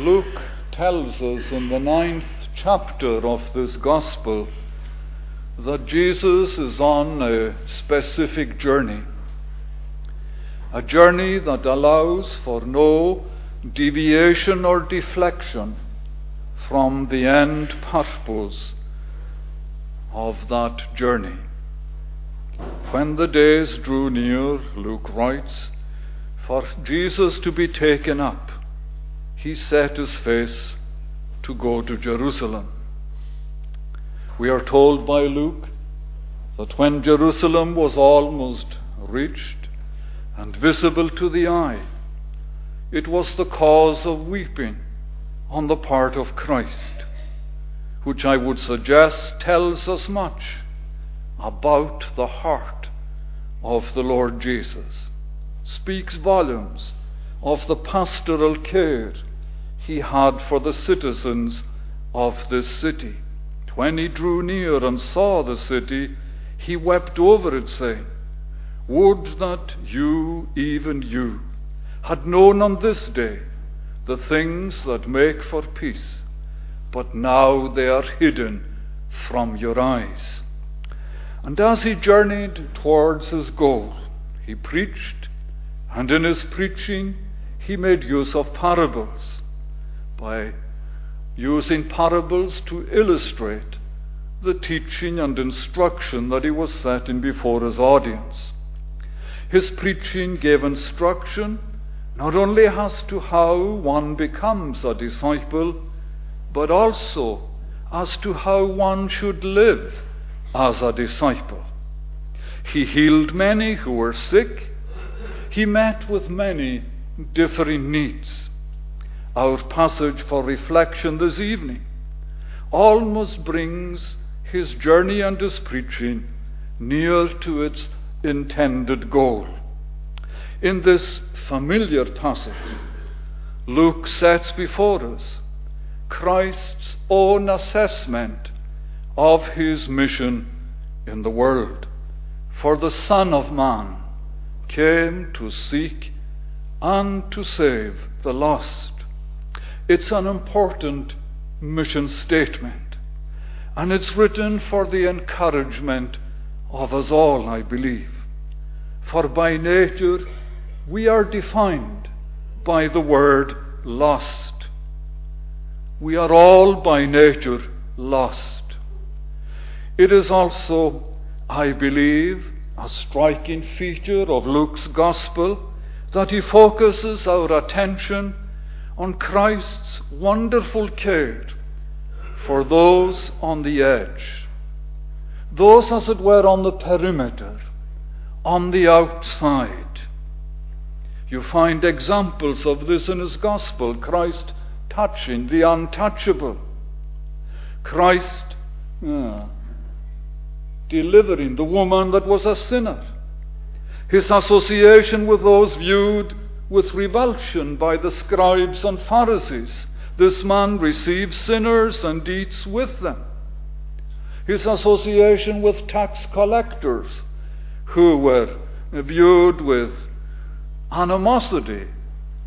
Luke tells us in the ninth chapter of this Gospel that Jesus is on a specific journey. A journey that allows for no deviation or deflection from the end purpose of that journey. When the days drew near, Luke writes, for Jesus to be taken up, he set his face to go to Jerusalem. We are told by Luke that when Jerusalem was almost reached and visible to the eye, it was the cause of weeping on the part of Christ, which I would suggest tells us much about the heart of the Lord Jesus, speaks volumes of the pastoral care he had for the citizens of this city. When he drew near and saw the city, he wept over it, saying, Would that you, even you, had known on this day the things that make for peace, but now they are hidden from your eyes. And as he journeyed towards his goal, he preached, and in his preaching he made use of parables by using parables to illustrate the teaching and instruction that he was setting before his audience. His preaching gave instruction not only as to how one becomes a disciple, but also as to how one should live as a disciple. He healed many who were sick. He met with many differing needs. Our passage for reflection this evening almost brings his journey and his preaching near to its intended goal. In this familiar passage, Luke sets before us Christ's own assessment of his mission in the world. For the Son of Man came to seek and to save the lost. It's an important mission statement, and it's written for the encouragement of us all, I believe. For by nature, we are defined by the word lost. We are all by nature lost. It is also, I believe, a striking feature of Luke's Gospel that he focuses our attention on Christ's wonderful care for those on the edge, those, as it were, on the perimeter, on the outside. You find examples of this in his Gospel Christ touching the untouchable, Christ. Uh, delivering the woman that was a sinner. His association with those viewed with revulsion by the scribes and Pharisees. This man receives sinners and eats with them. His association with tax collectors who were viewed with animosity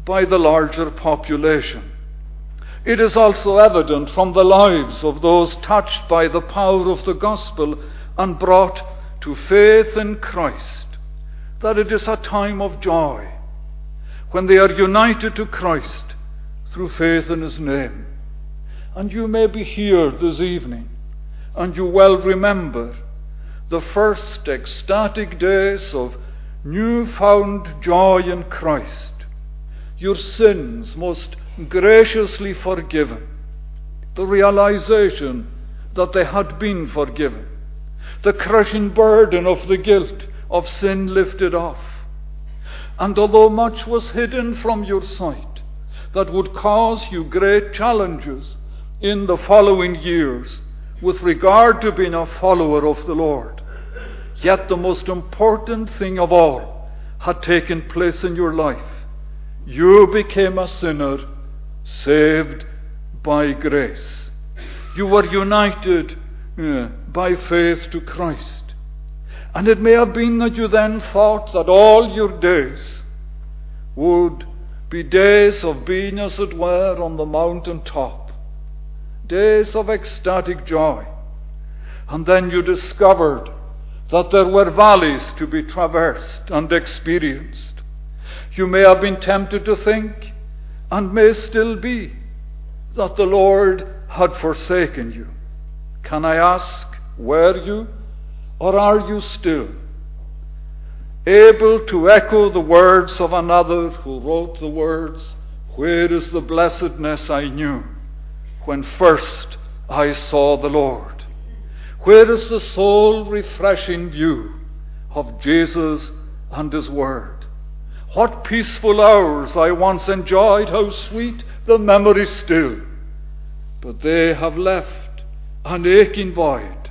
by the larger population. It is also evident from the lives of those touched by the power of the gospel and brought to faith in Christ, that it is a time of joy when they are united to Christ through faith in His name. And you may be here this evening, and you well remember the first ecstatic days of new-found joy in Christ, your sins most graciously forgiven, the realization that they had been forgiven the crushing burden of the guilt of sin lifted off. And although much was hidden from your sight that would cause you great challenges in the following years with regard to being a follower of the Lord, yet the most important thing of all had taken place in your life. You became a sinner saved by grace. You were united yeah, by faith to Christ. And it may have been that you then thought that all your days would be days of being, as it were, on the mountain top, days of ecstatic joy. And then you discovered that there were valleys to be traversed and experienced. You may have been tempted to think, and may still be, that the Lord had forsaken you. Can I ask, were you, or are you still? Able to echo the words of another who wrote the words, Where is the blessedness I knew when first I saw the Lord? Where is the soul refreshing view of Jesus and His Word? What peaceful hours I once enjoyed, how sweet the memory still. But they have left an aching void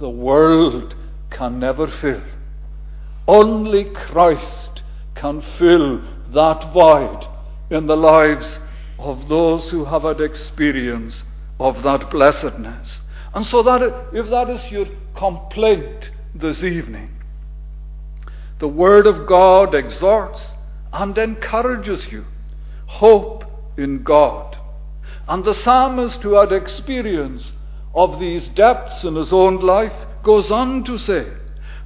the world can never fill. Only Christ can fill that void in the lives of those who have had experience of that blessedness. And so that if that is your complaint this evening, the Word of God exhorts and encourages you. Hope in God. And the psalmist who had experience of these depths in his own life goes on to say,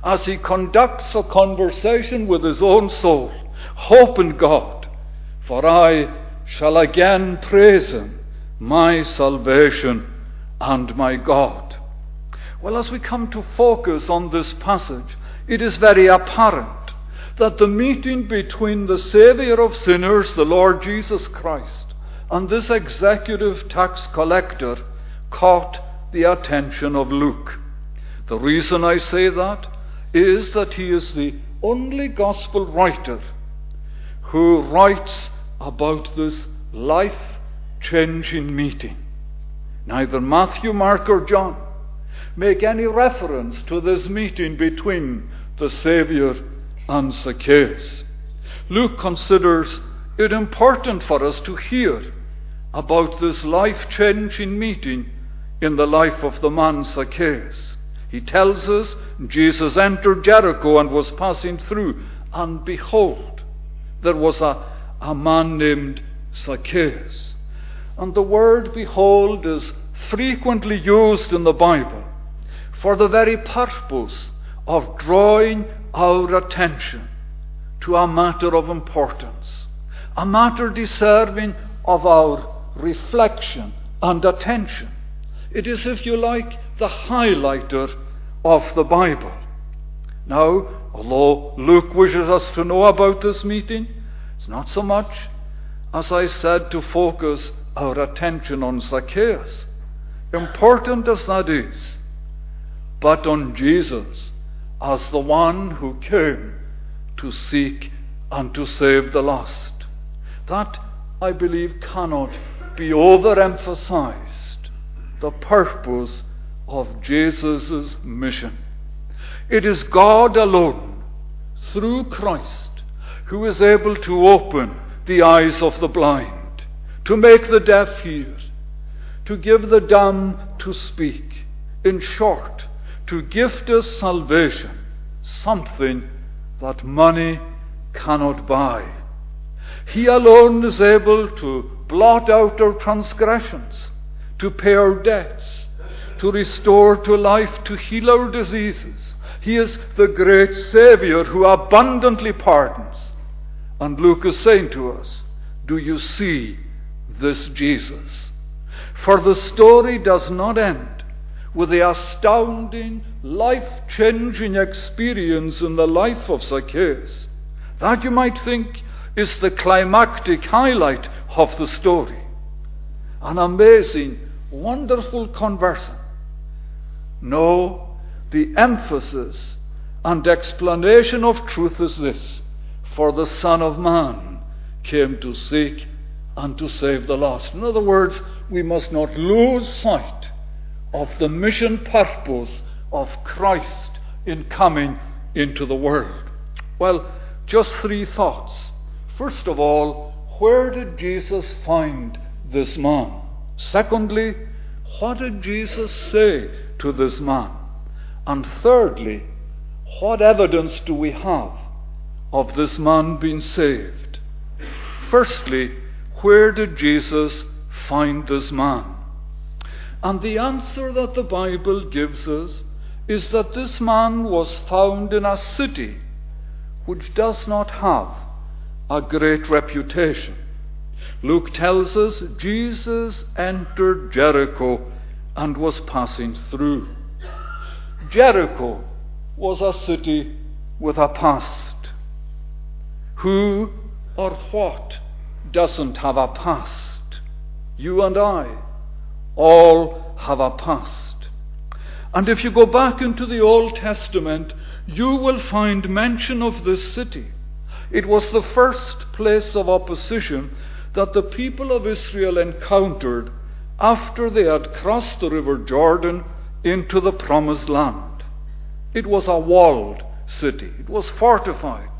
as he conducts a conversation with his own soul, Hope in God, for I shall again praise him, my salvation and my God. Well, as we come to focus on this passage, it is very apparent that the meeting between the Saviour of sinners, the Lord Jesus Christ, and this executive tax collector caught the attention of Luke. The reason I say that is that he is the only gospel writer who writes about this life changing meeting. Neither Matthew, Mark, or John make any reference to this meeting between the Saviour and Zacchaeus. Luke considers it important for us to hear about this life changing meeting in the life of the man Zacchaeus. He tells us Jesus entered Jericho and was passing through, and behold, there was a, a man named Zacchaeus. And the word behold is frequently used in the Bible for the very purpose of drawing our attention to a matter of importance, a matter deserving of our reflection and attention. It is, if you like, the highlighter of the Bible. Now, although Luke wishes us to know about this meeting, it's not so much, as I said, to focus our attention on Zacchaeus, important as that is, but on Jesus as the one who came to seek and to save the lost. That, I believe, cannot be overemphasized. The purpose of Jesus' mission. It is God alone, through Christ, who is able to open the eyes of the blind, to make the deaf hear, to give the dumb to speak. In short, to gift us salvation, something that money cannot buy. He alone is able to blot out our transgressions, to pay our debts, to restore to life, to heal our diseases. He is the great Saviour who abundantly pardons. And Luke is saying to us, Do you see this Jesus? For the story does not end with the astounding, life changing experience in the life of Zacchaeus. That you might think is the climactic highlight of the story. An amazing, wonderful conversion no, the emphasis and explanation of truth is this For the Son of Man came to seek and to save the lost. In other words, we must not lose sight of the mission purpose of Christ in coming into the world. Well, just three thoughts. First of all, where did Jesus find this man? Secondly, what did Jesus say to this man? And thirdly, what evidence do we have of this man being saved? Firstly, where did Jesus find this man? And the answer that the Bible gives us is that this man was found in a city which does not have a great reputation. Luke tells us Jesus entered Jericho and was passing through. Jericho was a city with a past. Who or what doesn't have a past? You and I all have a past. And if you go back into the Old Testament, you will find mention of this city. It was the first place of opposition that the people of Israel encountered after they had crossed the river Jordan into the promised land. It was a walled city, it was fortified.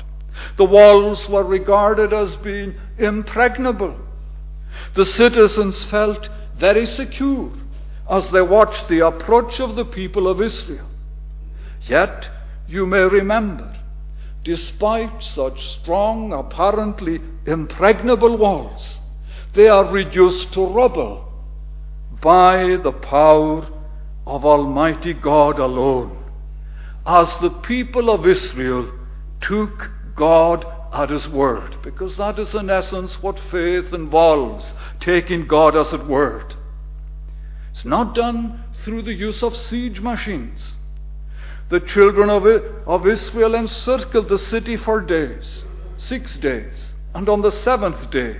The walls were regarded as being impregnable. The citizens felt very secure as they watched the approach of the people of Israel. Yet, you may remember, despite such strong, apparently impregnable walls, they are reduced to rubble by the power of Almighty God alone, as the people of Israel took God at His word, because that is in essence what faith involves taking God as His word. It's not done through the use of siege machines. The children of, of Israel encircled the city for days, six days, and on the seventh day,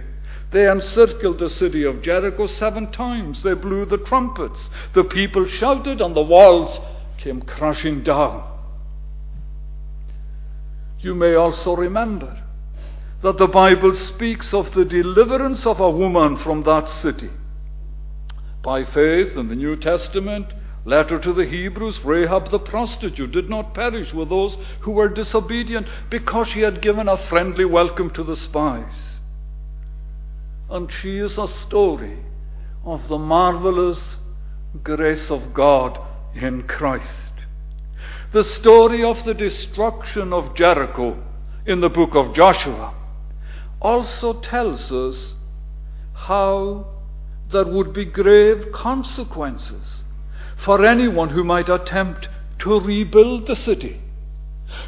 they encircled the city of Jericho seven times. They blew the trumpets. The people shouted, and the walls came crashing down. You may also remember that the Bible speaks of the deliverance of a woman from that city. By faith, in the New Testament, letter to the Hebrews, Rahab the prostitute did not perish with those who were disobedient because she had given a friendly welcome to the spies. And she is a story of the marvelous grace of God in Christ. The story of the destruction of Jericho in the book of Joshua also tells us how there would be grave consequences for anyone who might attempt to rebuild the city.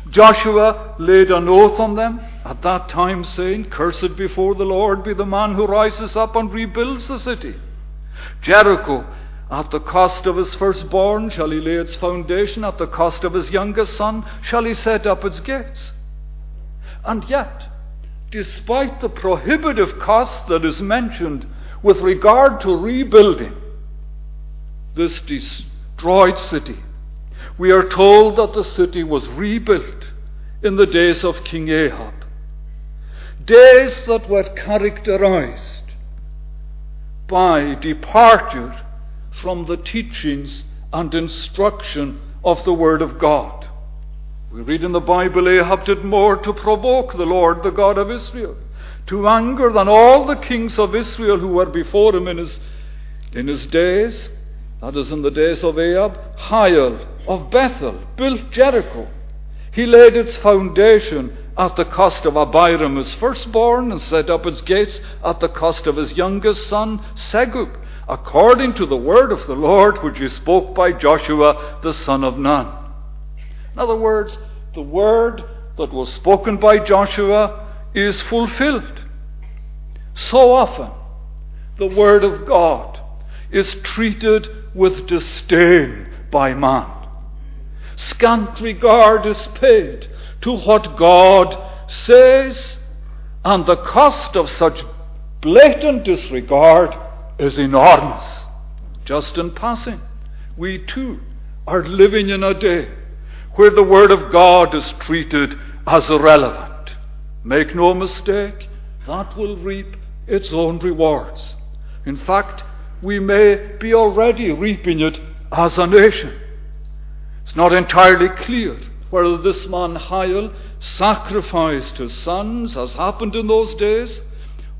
Joshua laid an oath on them at that time, saying, Cursed before the Lord be the man who rises up and rebuilds the city. Jericho, at the cost of his firstborn, shall he lay its foundation, at the cost of his youngest son, shall he set up its gates. And yet, despite the prohibitive cost that is mentioned with regard to rebuilding this destroyed city, we are told that the city was rebuilt in the days of King Ahab. Days that were characterized by departure from the teachings and instruction of the Word of God. We read in the Bible Ahab did more to provoke the Lord, the God of Israel, to anger than all the kings of Israel who were before him in his, in his days. That is in the days of Ahab. Hiel of Bethel built Jericho. He laid its foundation at the cost of Abiram, his firstborn, and set up its gates at the cost of his youngest son, Segub, according to the word of the Lord which he spoke by Joshua the son of Nun. In other words, the word that was spoken by Joshua is fulfilled. So often, the word of God is treated with disdain by man. Scant regard is paid to what God says, and the cost of such blatant disregard is enormous. Just in passing, we too are living in a day where the Word of God is treated as irrelevant. Make no mistake, that will reap its own rewards. In fact, we may be already reaping it as a nation. It's not entirely clear whether this man Hiel sacrificed his sons, as happened in those days,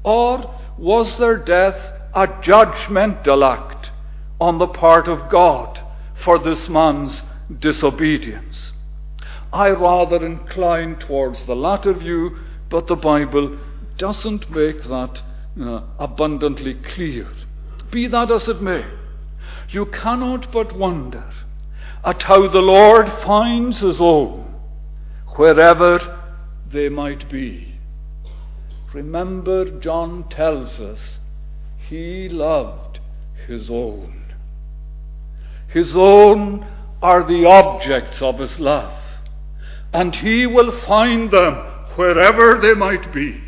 or was their death a judgmental act on the part of God for this man's disobedience? I rather incline towards the latter view, but the Bible doesn't make that uh, abundantly clear. Be that as it may, you cannot but wonder at how the Lord finds his own wherever they might be. Remember, John tells us he loved his own. His own are the objects of his love, and he will find them wherever they might be,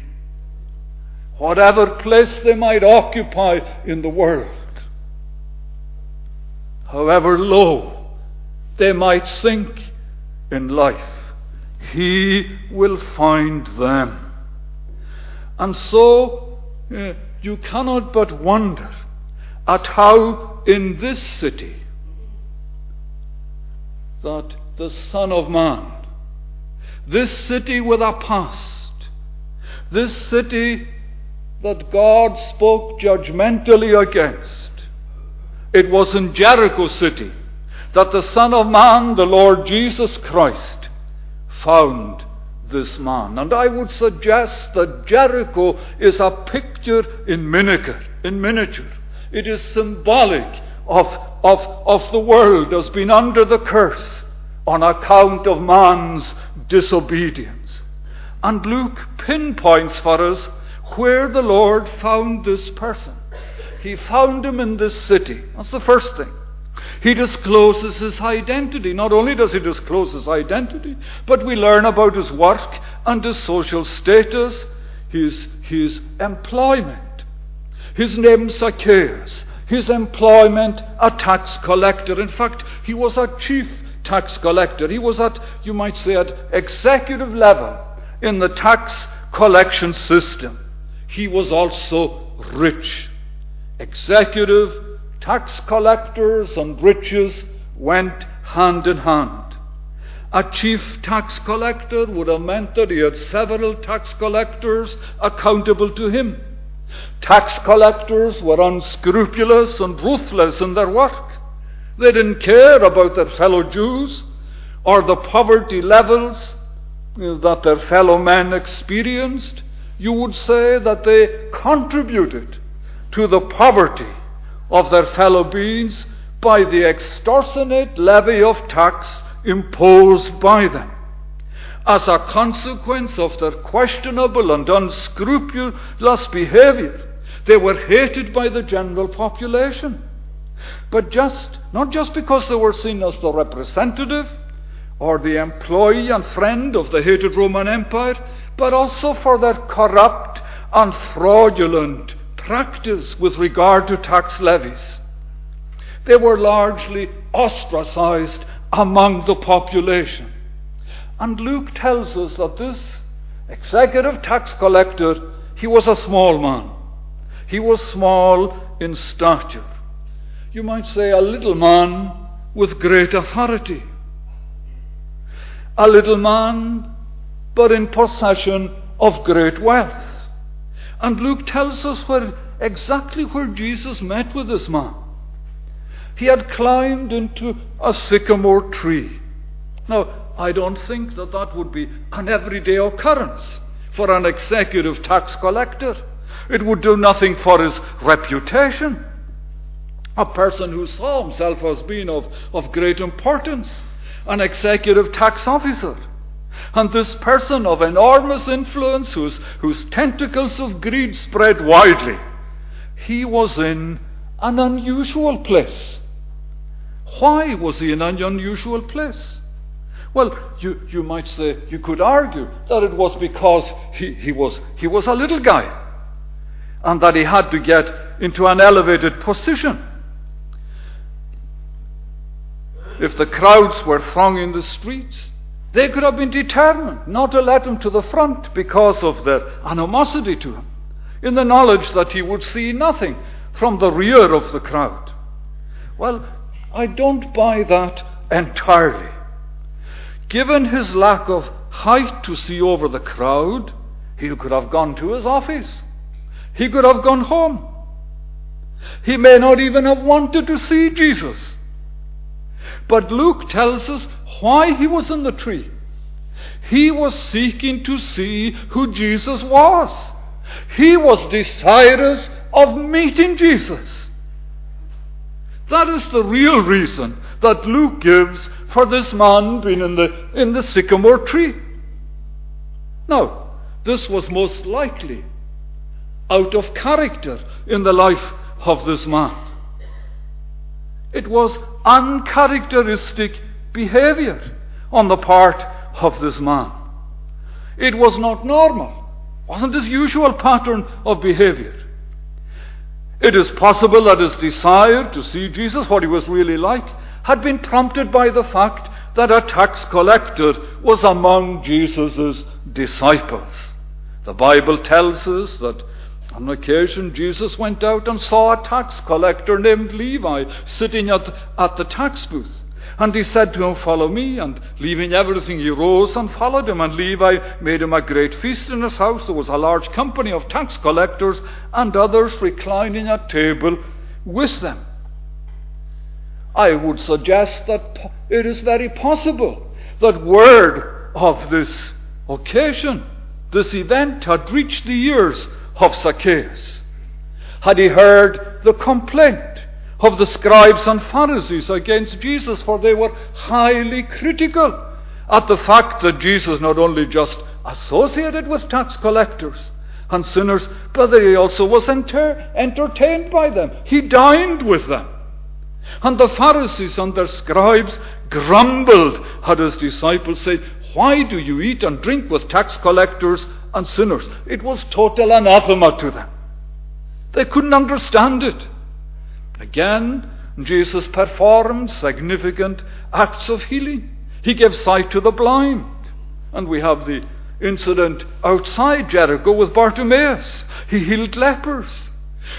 whatever place they might occupy in the world, however low they might sink in life, he will find them. And so uh, you cannot but wonder at how in this city that the Son of Man, this city with a past, this city that God spoke judgmentally against, it was in Jericho city that the Son of Man, the Lord Jesus Christ, found this man. And I would suggest that Jericho is a picture in miniature. In miniature. It is symbolic of, of, of the world as being under the curse on account of man's disobedience. And Luke pinpoints for us where the Lord found this person. He found him in this city. That's the first thing. He discloses his identity. Not only does he disclose his identity, but we learn about his work and his social status, his, his employment. His name Zacchaeus. His employment, a tax collector. In fact, he was a chief tax collector. He was at, you might say, at executive level in the tax collection system. He was also rich. Executive tax collectors and riches went hand in hand. A chief tax collector would have meant that he had several tax collectors accountable to him. Tax collectors were unscrupulous and ruthless in their work. They didn't care about their fellow Jews or the poverty levels that their fellow men experienced. You would say that they contributed to the poverty of their fellow beings by the extortionate levy of tax imposed by them. As a consequence of their questionable and unscrupulous behavior, they were hated by the general population. But just, not just because they were seen as the representative or the employee and friend of the hated Roman Empire, but also for their corrupt and fraudulent practice with regard to tax levies. They were largely ostracized among the population. And Luke tells us that this executive tax collector, he was a small man. He was small in stature. You might say a little man with great authority. A little man, but in possession of great wealth. And Luke tells us where exactly where Jesus met with this man. He had climbed into a sycamore tree. Now, I don't think that that would be an everyday occurrence for an executive tax collector. It would do nothing for his reputation. A person who saw himself as being of, of great importance, an executive tax officer. And this person of enormous influence, whose, whose tentacles of greed spread widely, he was in an unusual place. Why was he in an unusual place? Well, you, you might say, you could argue that it was because he, he, was, he was a little guy and that he had to get into an elevated position. If the crowds were thronging the streets, they could have been determined not to let him to the front because of their animosity to him, in the knowledge that he would see nothing from the rear of the crowd. Well, I don't buy that entirely. Given his lack of height to see over the crowd, he could have gone to his office. He could have gone home. He may not even have wanted to see Jesus. But Luke tells us why he was in the tree. He was seeking to see who Jesus was. He was desirous of meeting Jesus. That is the real reason that Luke gives for this man being in the, in the sycamore tree. Now, this was most likely out of character in the life of this man. It was uncharacteristic behavior on the part of this man. It was not normal, wasn't his usual pattern of behavior. It is possible that his desire to see Jesus, what he was really like, had been prompted by the fact that a tax collector was among Jesus' disciples. The Bible tells us that on occasion Jesus went out and saw a tax collector named Levi sitting at, at the tax booth. And he said to him, Follow me. And leaving everything, he rose and followed him. And Levi made him a great feast in his house. There was a large company of tax collectors and others reclining at table with them. I would suggest that it is very possible that word of this occasion, this event, had reached the ears of Zacchaeus. Had he heard the complaint of the scribes and Pharisees against Jesus, for they were highly critical at the fact that Jesus not only just associated with tax collectors and sinners, but that he also was enter- entertained by them. He dined with them. And the Pharisees and their scribes grumbled at his disciples, saying, Why do you eat and drink with tax collectors and sinners? It was total anathema to them. They couldn't understand it. Again, Jesus performed significant acts of healing. He gave sight to the blind. And we have the incident outside Jericho with Bartimaeus. He healed lepers.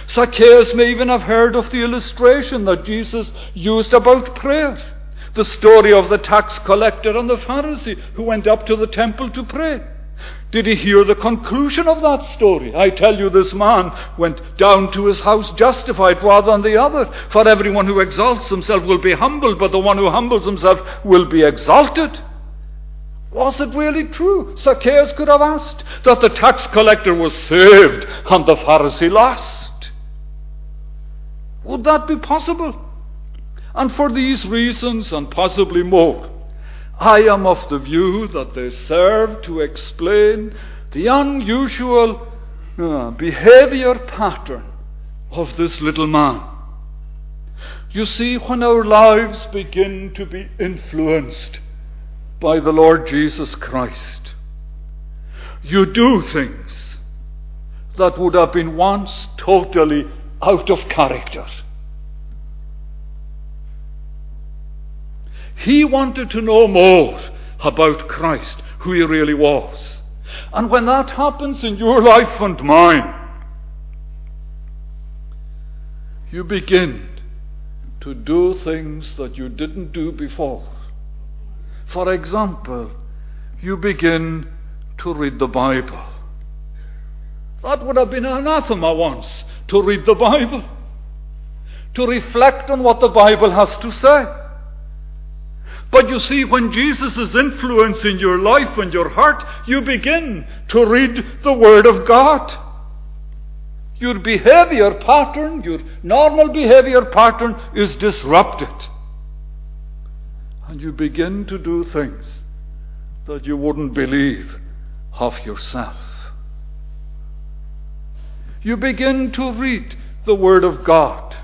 Zacchaeus may even have heard of the illustration that Jesus used about prayer. The story of the tax collector and the Pharisee who went up to the temple to pray. Did he hear the conclusion of that story? I tell you, this man went down to his house justified rather than the other. For everyone who exalts himself will be humbled, but the one who humbles himself will be exalted. Was it really true? Zacchaeus could have asked that the tax collector was saved and the Pharisee lost. Would that be possible? And for these reasons, and possibly more, I am of the view that they serve to explain the unusual uh, behavior pattern of this little man. You see, when our lives begin to be influenced by the Lord Jesus Christ, you do things that would have been once totally out of character. He wanted to know more about Christ, who he really was. And when that happens in your life and mine, you begin to do things that you didn't do before. For example, you begin to read the Bible. That would have been anathema once to read the Bible, to reflect on what the Bible has to say. But you see, when Jesus is influencing your life and your heart, you begin to read the Word of God. Your behavior pattern, your normal behavior pattern is disrupted. And you begin to do things that you wouldn't believe of yourself. You begin to read the Word of God.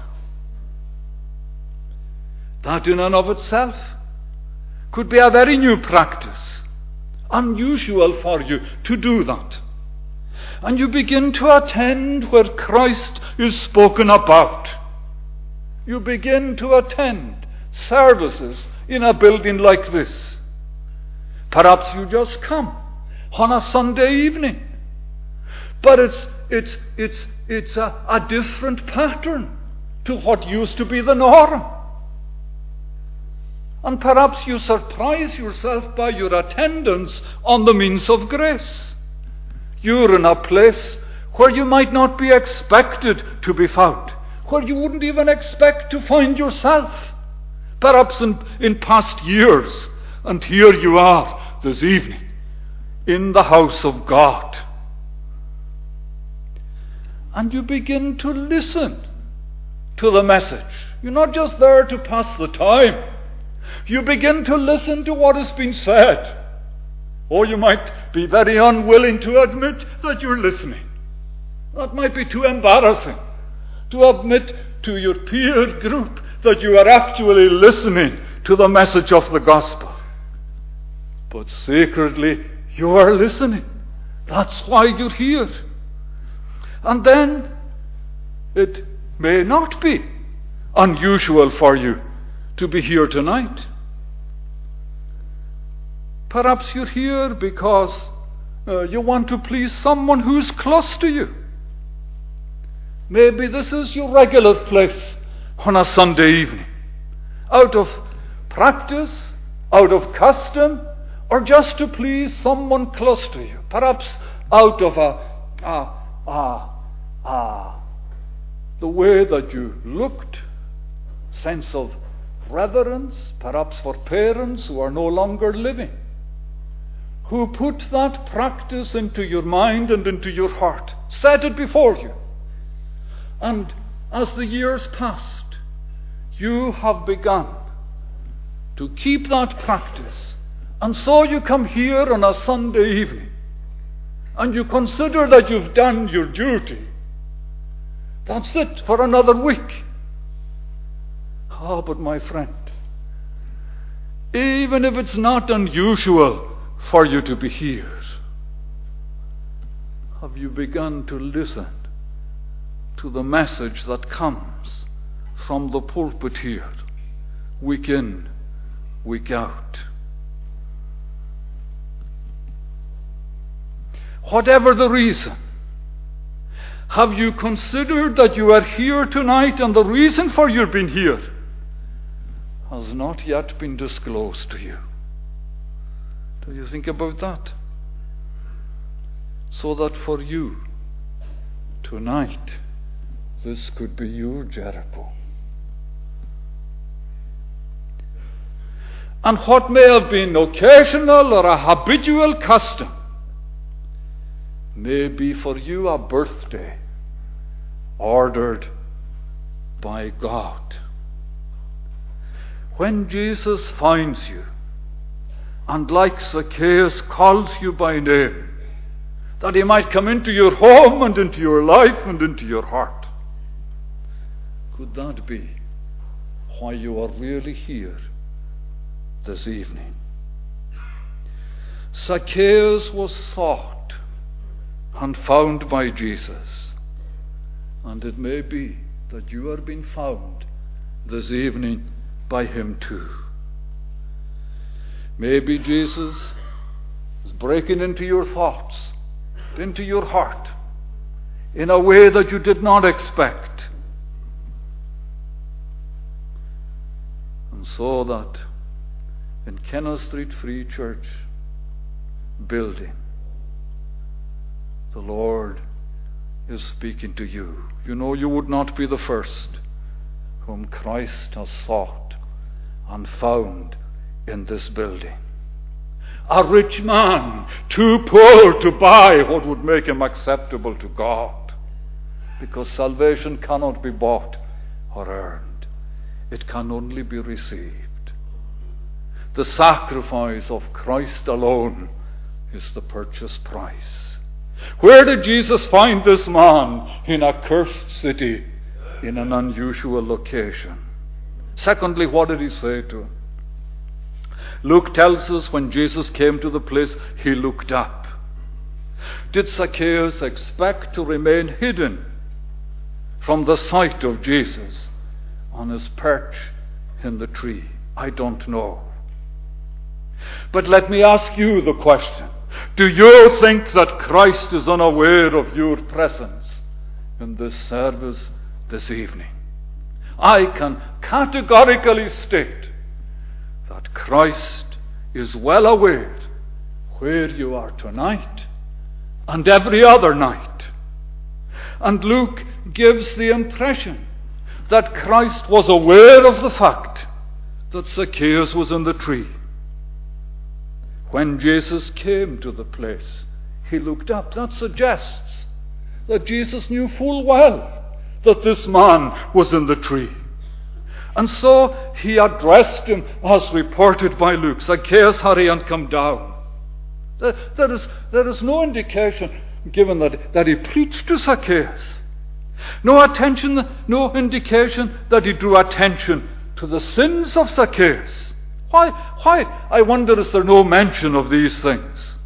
That in and of itself could be a very new practice, unusual for you to do that. And you begin to attend where Christ is spoken about. You begin to attend services in a building like this. Perhaps you just come on a Sunday evening. But it's, it's, it's, it's a, a different pattern to what used to be the norm. And perhaps you surprise yourself by your attendance on the means of grace. You're in a place where you might not be expected to be found, where you wouldn't even expect to find yourself. Perhaps in, in past years. And here you are this evening in the house of God. and you begin to listen to the message. You're not just there to pass the time. You begin to listen to what has been said. Or you might be very unwilling to admit that you're listening. That might be too embarrassing to admit to your peer group that you are actually listening to the message of the gospel. But secretly, you are listening. That's why you're here. And then, it may not be unusual for you to be here tonight. Perhaps you're here because uh, you want to please someone who's close to you. Maybe this is your regular place on a Sunday evening. Out of practice, out of custom, or just to please someone close to you. Perhaps out of a, a, a, a the way that you looked, sense of reverence, perhaps for parents who are no longer living, who put that practice into your mind and into your heart, set it before you. And as the years passed, you have begun to keep that practice. And so you come here on a Sunday evening and you consider that you've done your duty. That's it for another week. Ah, oh, but my friend, even if it's not unusual for you to be here, have you begun to listen to the message that comes from the pulpit here, week in, week out? Whatever the reason, have you considered that you are here tonight and the reason for your being here has not yet been disclosed to you? Do you think about that? So that for you, tonight, this could be your Jericho. And what may have been occasional or a habitual custom may be for you a birthday ordered by God. When Jesus finds you and, like Zacchaeus, calls you by name, that he might come into your home and into your life and into your heart, could that be why you are really here this evening? Zacchaeus was sought and found by Jesus. And it may be that you are being found this evening by him too. Maybe Jesus is breaking into your thoughts, into your heart, in a way that you did not expect. And so that in Kenneth Street Free Church building, the Lord is speaking to you. You know, you would not be the first whom Christ has sought and found in this building. A rich man, too poor to buy what would make him acceptable to God. Because salvation cannot be bought or earned, it can only be received. The sacrifice of Christ alone is the purchase price. Where did Jesus find this man? In a cursed city, in an unusual location. Secondly, what did he say to? Luke tells us when Jesus came to the place, he looked up. Did Zacchaeus expect to remain hidden from the sight of Jesus on his perch in the tree? I don't know. But let me ask you the question do you think that Christ is unaware of your presence in this service this evening? I can categorically state that Christ is well aware where you are tonight and every other night. And Luke gives the impression that Christ was aware of the fact that Zacchaeus was in the tree. When Jesus came to the place, he looked up. That suggests that Jesus knew full well that this man was in the tree. And so he addressed him as reported by Luke Zacchaeus, hurry and come down. There is, there is no indication given that, that he preached to Zacchaeus. No attention, no indication that he drew attention to the sins of Zacchaeus. Why, why, I wonder, is there no mention of these things?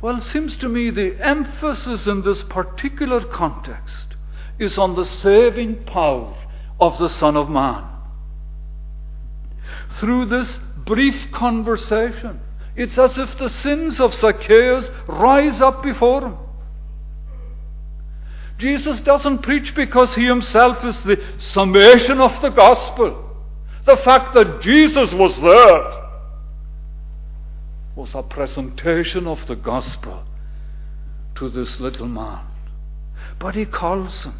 Well, it seems to me the emphasis in this particular context is on the saving power of the Son of Man. Through this brief conversation, it's as if the sins of Zacchaeus rise up before him. Jesus doesn't preach because he himself is the summation of the gospel. The fact that Jesus was there was a presentation of the gospel to this little man. But he calls him.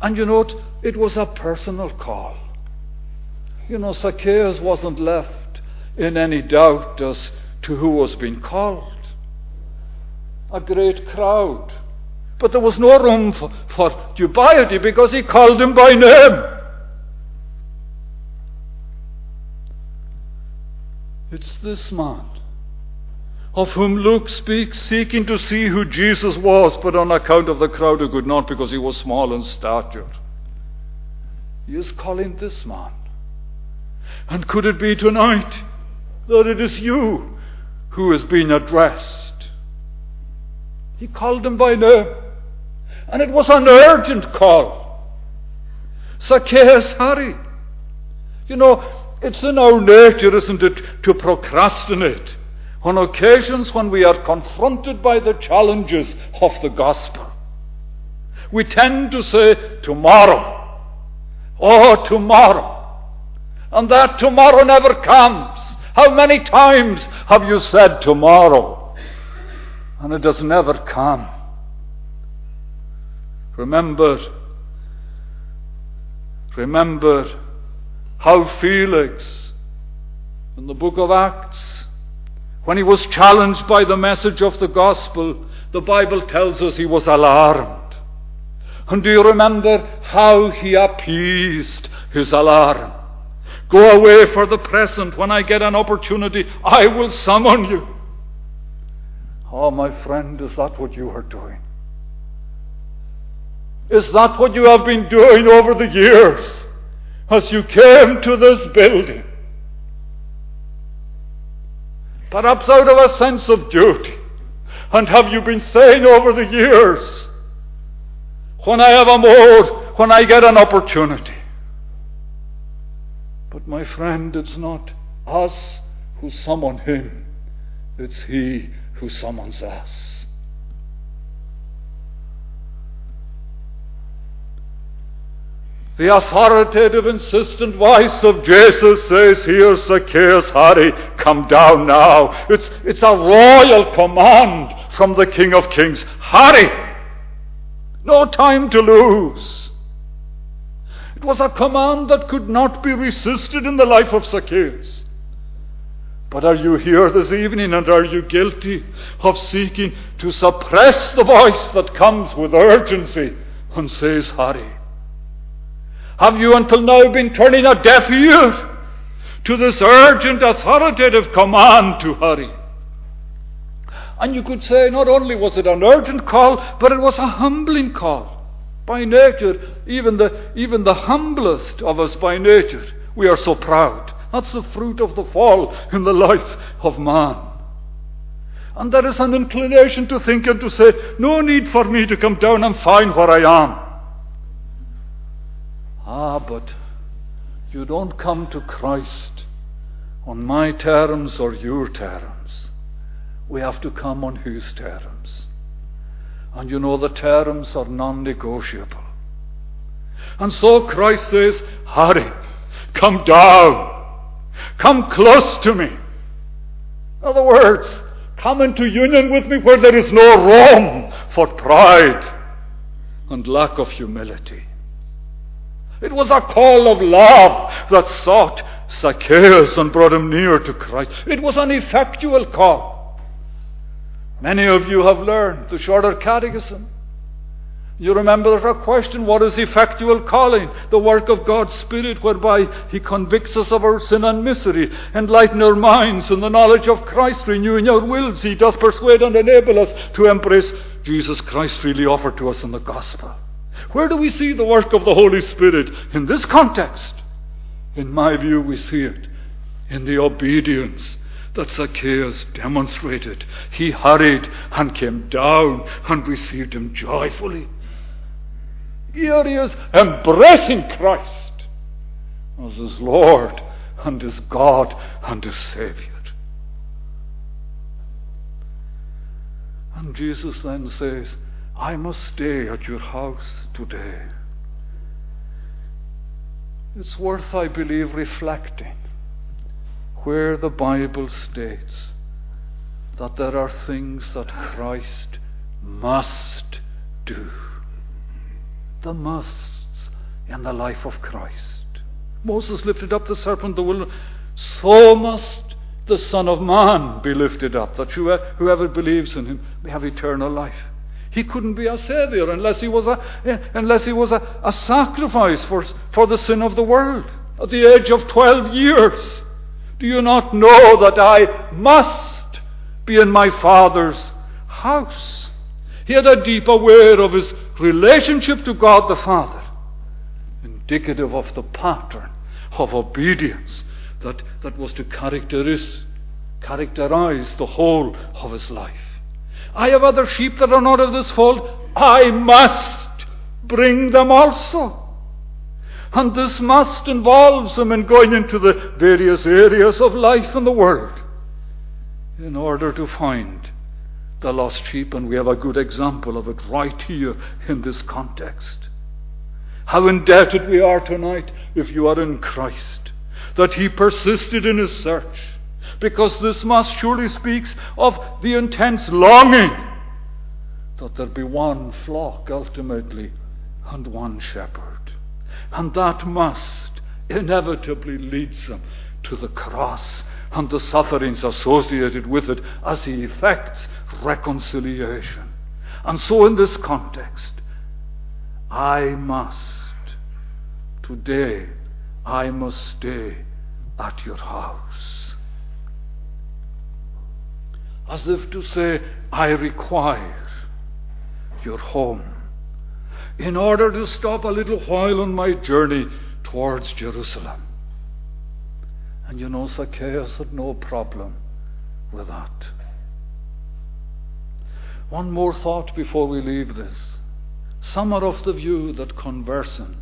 And you know, it was a personal call. You know, Zacchaeus wasn't left in any doubt as to who was being called. A great crowd. But there was no room for, for dubiety because he called him by name. It's this man of whom Luke speaks, seeking to see who Jesus was, but on account of the crowd who could not because he was small in stature. He is calling this man. And could it be tonight that it is you who is being addressed? He called him by name. And it was an urgent call. Zacchaeus, hurry. You know, it's in our nature, isn't it, to procrastinate on occasions when we are confronted by the challenges of the gospel. We tend to say, tomorrow. Oh, tomorrow. And that tomorrow never comes. How many times have you said tomorrow? And it does never come. Remember, remember how Felix, in the book of Acts, when he was challenged by the message of the gospel, the Bible tells us he was alarmed. And do you remember how he appeased his alarm? Go away for the present. When I get an opportunity, I will summon you. Oh, my friend, is that what you are doing? Is that what you have been doing over the years? as you came to this building. Perhaps out of a sense of duty. And have you been saying over the years, when I have a mode, when I get an opportunity? But my friend, it's not us who summon him, it's he who summons us. The authoritative, insistent voice of Jesus says, Here, Zacchaeus, hurry, come down now. It's, it's a royal command from the King of Kings. Hurry! No time to lose. It was a command that could not be resisted in the life of Zacchaeus. But are you here this evening and are you guilty of seeking to suppress the voice that comes with urgency and says, Hurry? Have you until now been turning a deaf ear to this urgent authoritative command to hurry? And you could say not only was it an urgent call, but it was a humbling call. By nature, even the, even the humblest of us by nature, we are so proud. That's the fruit of the fall in the life of man. And there is an inclination to think and to say, no need for me to come down and find where I am. Ah, but you don't come to Christ on my terms or your terms. We have to come on His terms. And you know the terms are non negotiable. And so Christ says, Hurry, come down, come close to me. In other words, come into union with me where there is no room for pride and lack of humility. It was a call of love that sought Zacchaeus and brought him near to Christ. It was an effectual call. Many of you have learned the shorter catechism. You remember a question what is effectual calling? The work of God's Spirit whereby He convicts us of our sin and misery, enlighten our minds in the knowledge of Christ, renewing our wills. He does persuade and enable us to embrace Jesus Christ freely offered to us in the gospel. Where do we see the work of the Holy Spirit? In this context. In my view, we see it in the obedience that Zacchaeus demonstrated. He hurried and came down and received him joyfully. Here he is embracing Christ as his Lord and his God and his Savior. And Jesus then says, I must stay at your house today. It's worth, I believe, reflecting where the Bible states that there are things that Christ must do. The musts in the life of Christ. Moses lifted up the serpent, the wilderness. So must the Son of Man be lifted up, that whoever believes in him may have eternal life. He couldn't be a savior unless he was a, unless he was a, a sacrifice for, for the sin of the world. At the age of 12 years, do you not know that I must be in my Father's house? He had a deep aware of his relationship to God the Father, indicative of the pattern of obedience that, that was to characterize, characterize the whole of his life. I have other sheep that are not of this fold. I must bring them also. And this must involves him in going into the various areas of life in the world in order to find the lost sheep. And we have a good example of it right here in this context. How indebted we are tonight if you are in Christ that he persisted in his search. Because this Mass surely speaks of the intense longing that there be one flock ultimately and one shepherd. And that must inevitably leads them to the cross and the sufferings associated with it as he effects reconciliation. And so, in this context, I must today I must stay at your house. As if to say, I require your home in order to stop a little while on my journey towards Jerusalem. And you know, Zacchaeus had no problem with that. One more thought before we leave this. Some are of the view that conversing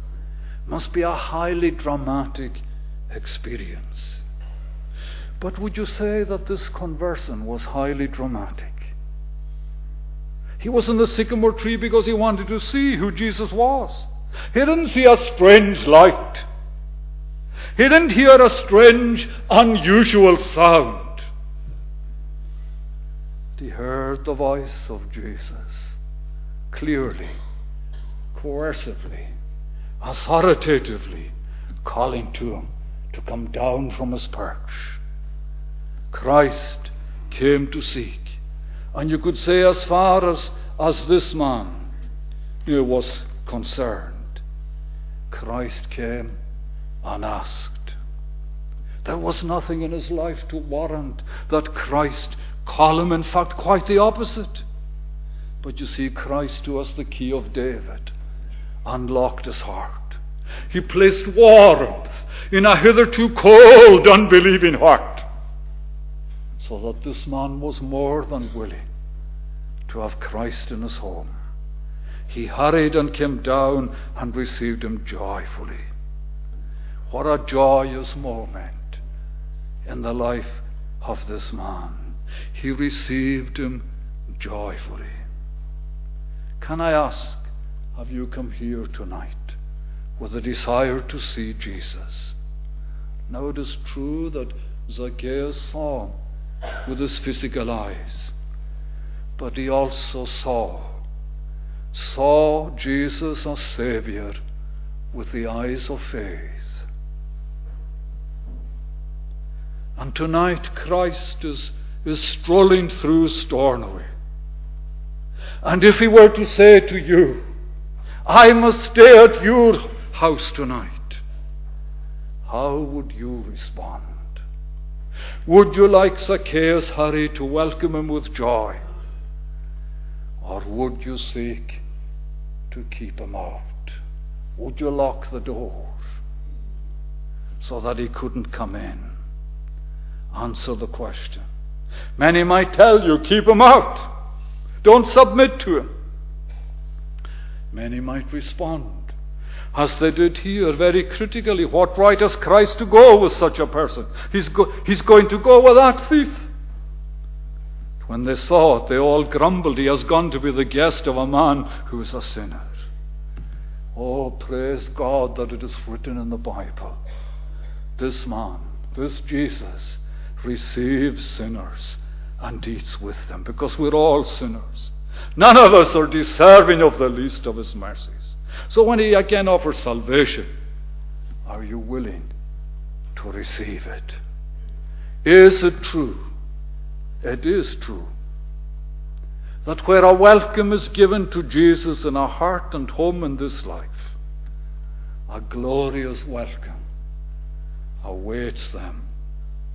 must be a highly dramatic experience. But would you say that this conversion was highly dramatic? He was in the sycamore tree because he wanted to see who Jesus was. He didn't see a strange light. He didn't hear a strange, unusual sound. He heard the voice of Jesus clearly, coercively authoritatively calling to him to come down from his perch. Christ came to seek. And you could say, as far as, as this man was concerned, Christ came unasked. There was nothing in his life to warrant that Christ call him, in fact, quite the opposite. But you see, Christ to us the key of David unlocked his heart. He placed warmth in a hitherto cold, unbelieving heart, so that this man was more than willing to have Christ in his home. He hurried and came down and received him joyfully. What a joyous moment in the life of this man. He received him joyfully. Can I ask, have you come here tonight with a desire to see Jesus? Now it is true that Zacchaeus saw with his physical eyes, but he also saw saw Jesus as Savior with the eyes of faith. And tonight Christ is, is strolling through Stornoway. And if he were to say to you, I must stay at your house tonight. How would you respond? Would you, like Zacchaeus, Harry, to welcome him with joy? Or would you seek to keep him out? Would you lock the door so that he couldn't come in? Answer the question. Many might tell you, keep him out. Don't submit to him. Many might respond, as they did here very critically, what right has Christ to go with such a person? He's, go- he's going to go with that thief. When they saw it, they all grumbled, He has gone to be the guest of a man who is a sinner. Oh, praise God that it is written in the Bible. This man, this Jesus, receives sinners and eats with them because we're all sinners. None of us are deserving of the least of his mercies. So when he again offers salvation, are you willing to receive it? Is it true? It is true that where a welcome is given to Jesus in a heart and home in this life, a glorious welcome awaits them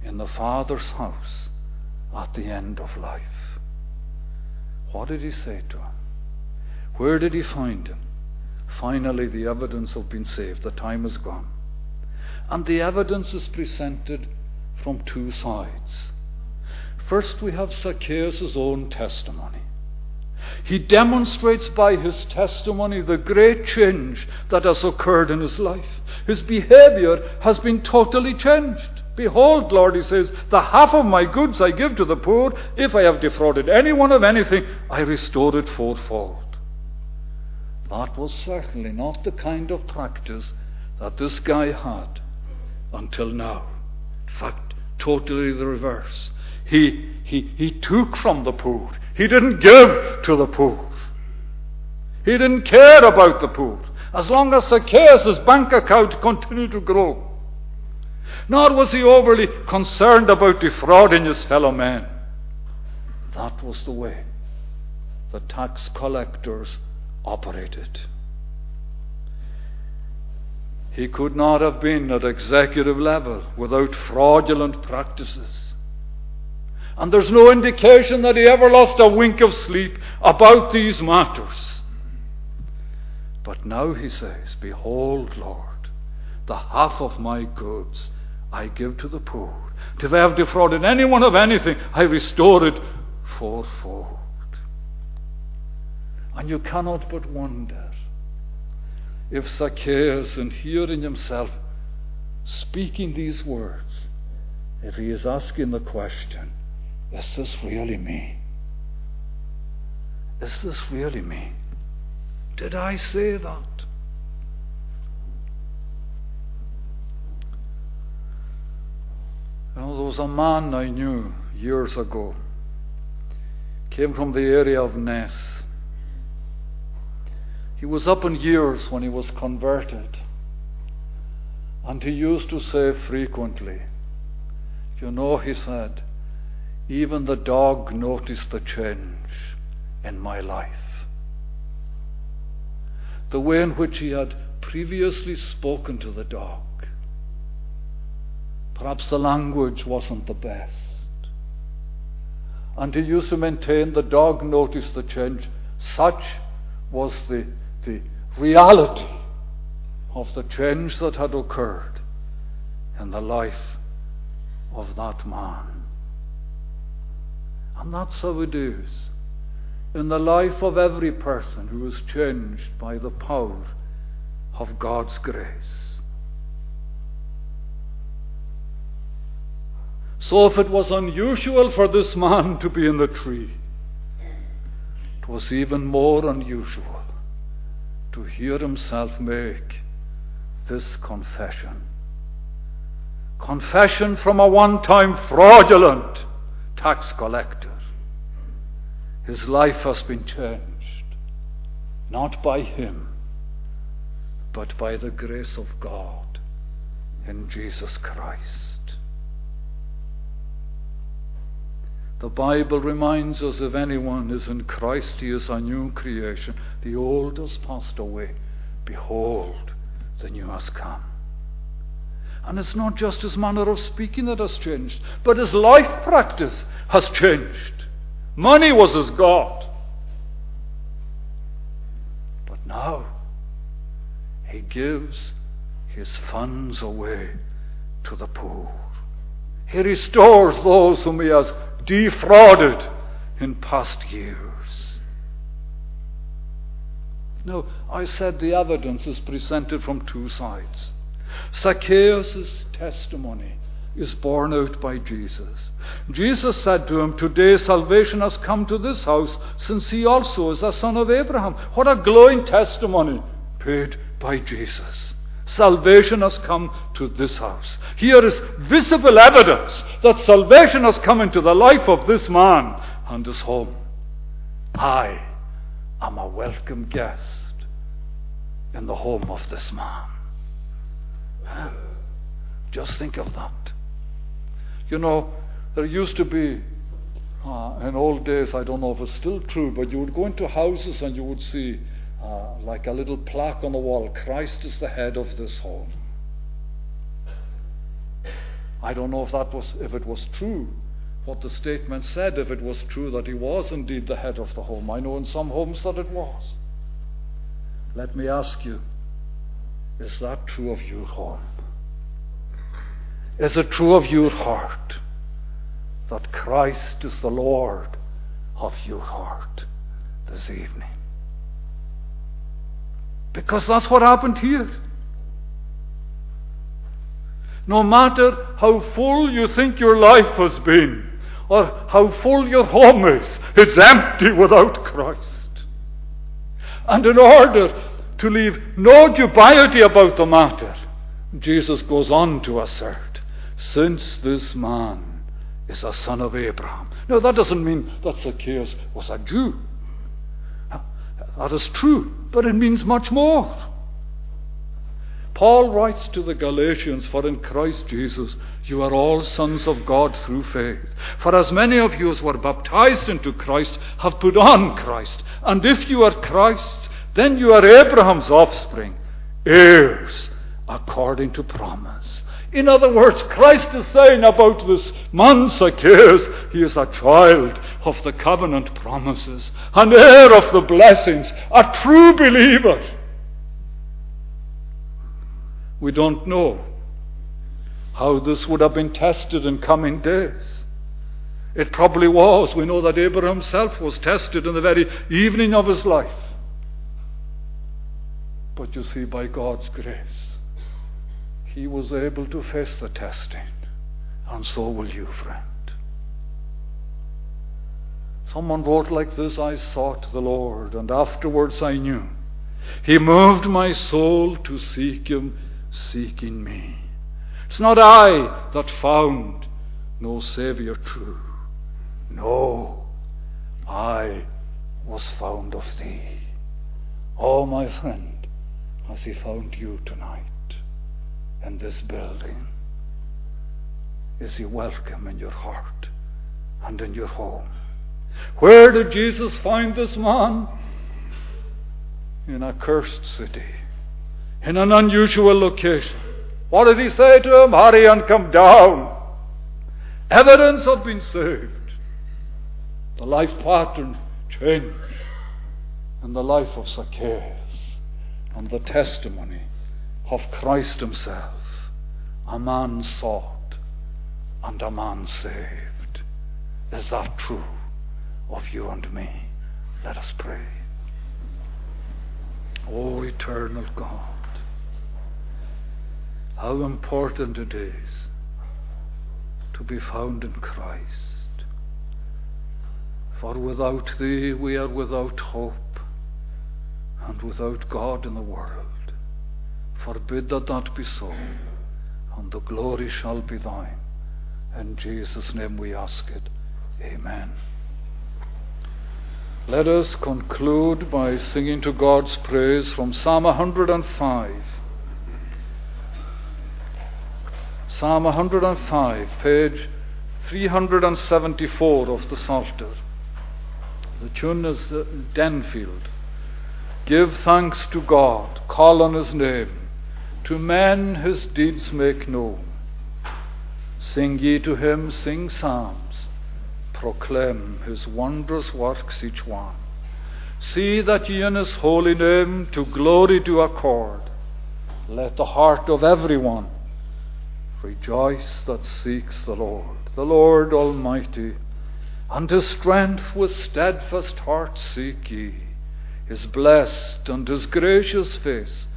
in the Father's house at the end of life. What did he say to him? Where did he find him? Finally, the evidence of being saved. The time is gone. And the evidence is presented from two sides. First, we have Zacchaeus' own testimony. He demonstrates by his testimony the great change that has occurred in his life. His behavior has been totally changed. Behold, Lord, he says, the half of my goods I give to the poor. If I have defrauded anyone of anything, I restore it fourfold. That was certainly not the kind of practice that this guy had until now. In fact, totally the reverse. He, he, he took from the poor. He didn't give to the poor. He didn't care about the poor. As long as Zacchaeus' bank account continued to grow. Nor was he overly concerned about defrauding his fellow men. That was the way the tax collectors operated. He could not have been at executive level without fraudulent practices. And there's no indication that he ever lost a wink of sleep about these matters. But now he says, Behold, Lord, the half of my goods I give to the poor. If I have defrauded anyone of anything, I restore it fourfold. And you cannot but wonder if Zacchaeus, in hearing himself speaking these words, if he is asking the question, is this really me? Is this really me? Did I say that? You know, there was a man I knew years ago. Came from the area of Ness. He was up in years when he was converted. And he used to say frequently, You know, he said, even the dog noticed the change in my life. The way in which he had previously spoken to the dog. Perhaps the language wasn't the best. And he used to maintain the dog noticed the change. Such was the, the reality of the change that had occurred in the life of that man. And that's how it is in the life of every person who is changed by the power of God's grace. So, if it was unusual for this man to be in the tree, it was even more unusual to hear himself make this confession. Confession from a one time fraudulent tax collector. His life has been changed, not by him, but by the grace of God in Jesus Christ. The Bible reminds us if anyone is in Christ, he is a new creation. The old has passed away. Behold, the new has come. And it's not just his manner of speaking that has changed, but his life practice has changed. Money was his God. But now, he gives his funds away to the poor. He restores those whom he has defrauded in past years. No, I said the evidence is presented from two sides. Zacchaeus' testimony is borne out by Jesus. Jesus said to him, Today salvation has come to this house, since he also is a son of Abraham. What a glowing testimony paid by Jesus. Salvation has come to this house. Here is visible evidence that salvation has come into the life of this man and his home. I am a welcome guest in the home of this man. Just think of that. You know, there used to be, uh, in old days, I don't know if it's still true, but you would go into houses and you would see uh, like a little plaque on the wall Christ is the head of this home. I don't know if that was if it was true what the statement said if it was true that he was indeed the head of the home. I know in some homes that it was. Let me ask you, is that true of your home? Is it true of your heart that Christ is the Lord of your heart this evening? Because that's what happened here. No matter how full you think your life has been, or how full your home is, it's empty without Christ. And in order to leave no dubiety about the matter, Jesus goes on to assert, since this man is a son of Abraham. Now, that doesn't mean that Zacchaeus was a Jew. That is true, but it means much more. Paul writes to the Galatians, For in Christ Jesus you are all sons of God through faith. For as many of you as were baptized into Christ have put on Christ. And if you are Christ, then you are Abraham's offspring, heirs according to promise. In other words, Christ is saying about this man Zacchaeus, he is a child of the covenant promises, an heir of the blessings, a true believer. We don't know how this would have been tested in coming days. It probably was. We know that Abraham himself was tested in the very evening of his life. But you see, by God's grace, he was able to face the testing. And so will you, friend. Someone wrote like this I sought the Lord, and afterwards I knew. He moved my soul to seek him, seeking me. It's not I that found no Saviour true. No, I was found of thee. Oh, my friend, has he found you tonight? In this building? Is He welcome in your heart and in your home? Where did Jesus find this man? In a cursed city, in an unusual location. What did He say to him? Hurry and come down. Evidence of being saved. The life pattern changed in the life of Zacchaeus and the testimony of Christ Himself. A man sought and a man saved. Is that true of you and me? Let us pray. O eternal God, how important it is to be found in Christ. For without Thee we are without hope and without God in the world. Forbid that that be so, and the glory shall be thine. In Jesus' name we ask it. Amen. Let us conclude by singing to God's praise from Psalm 105. Psalm 105, page 374 of the Psalter. The tune is uh, Denfield. Give thanks to God, call on his name, to men his deeds make known. Sing ye to him, sing psalms, proclaim his wondrous works each one. See that ye in his holy name to glory do accord. Let the heart of every one rejoice that seeks the Lord, the Lord Almighty, and his strength with steadfast heart seek ye. His blessed and his gracious face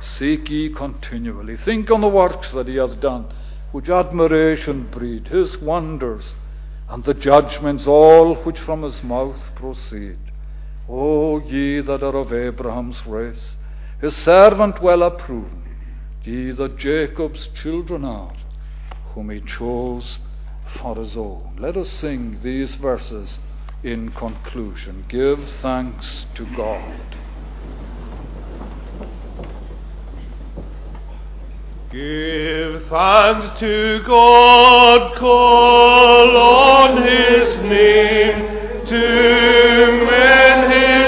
seek ye continually. Think on the works that he has done, which admiration breed, his wonders, and the judgments all which from his mouth proceed. O ye that are of Abraham's race, his servant well approved, ye that Jacob's children are, whom he chose for his own. Let us sing these verses in conclusion. Give thanks to God. Give thanks to God, call on his name to men his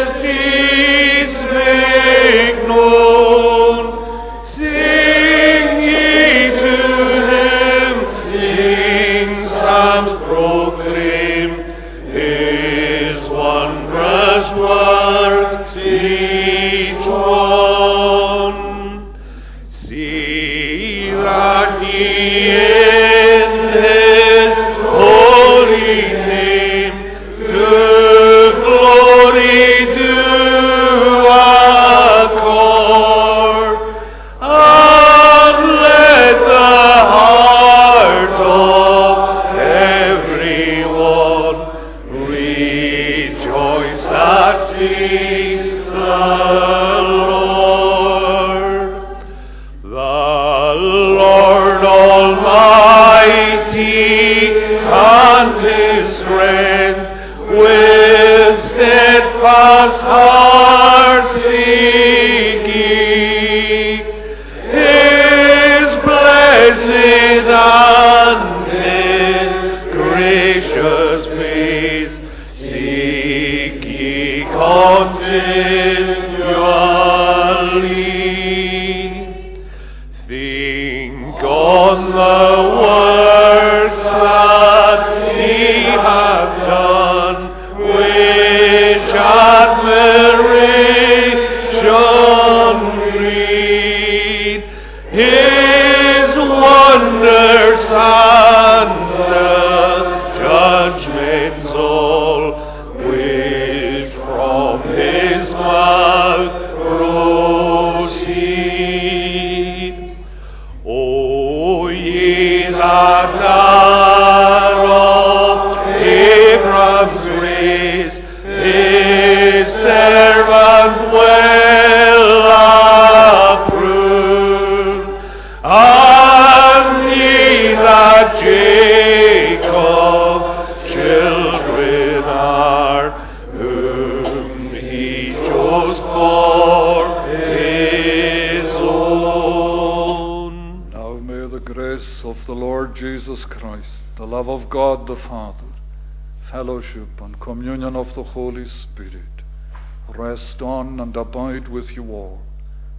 and abide with you all,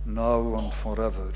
now and forever.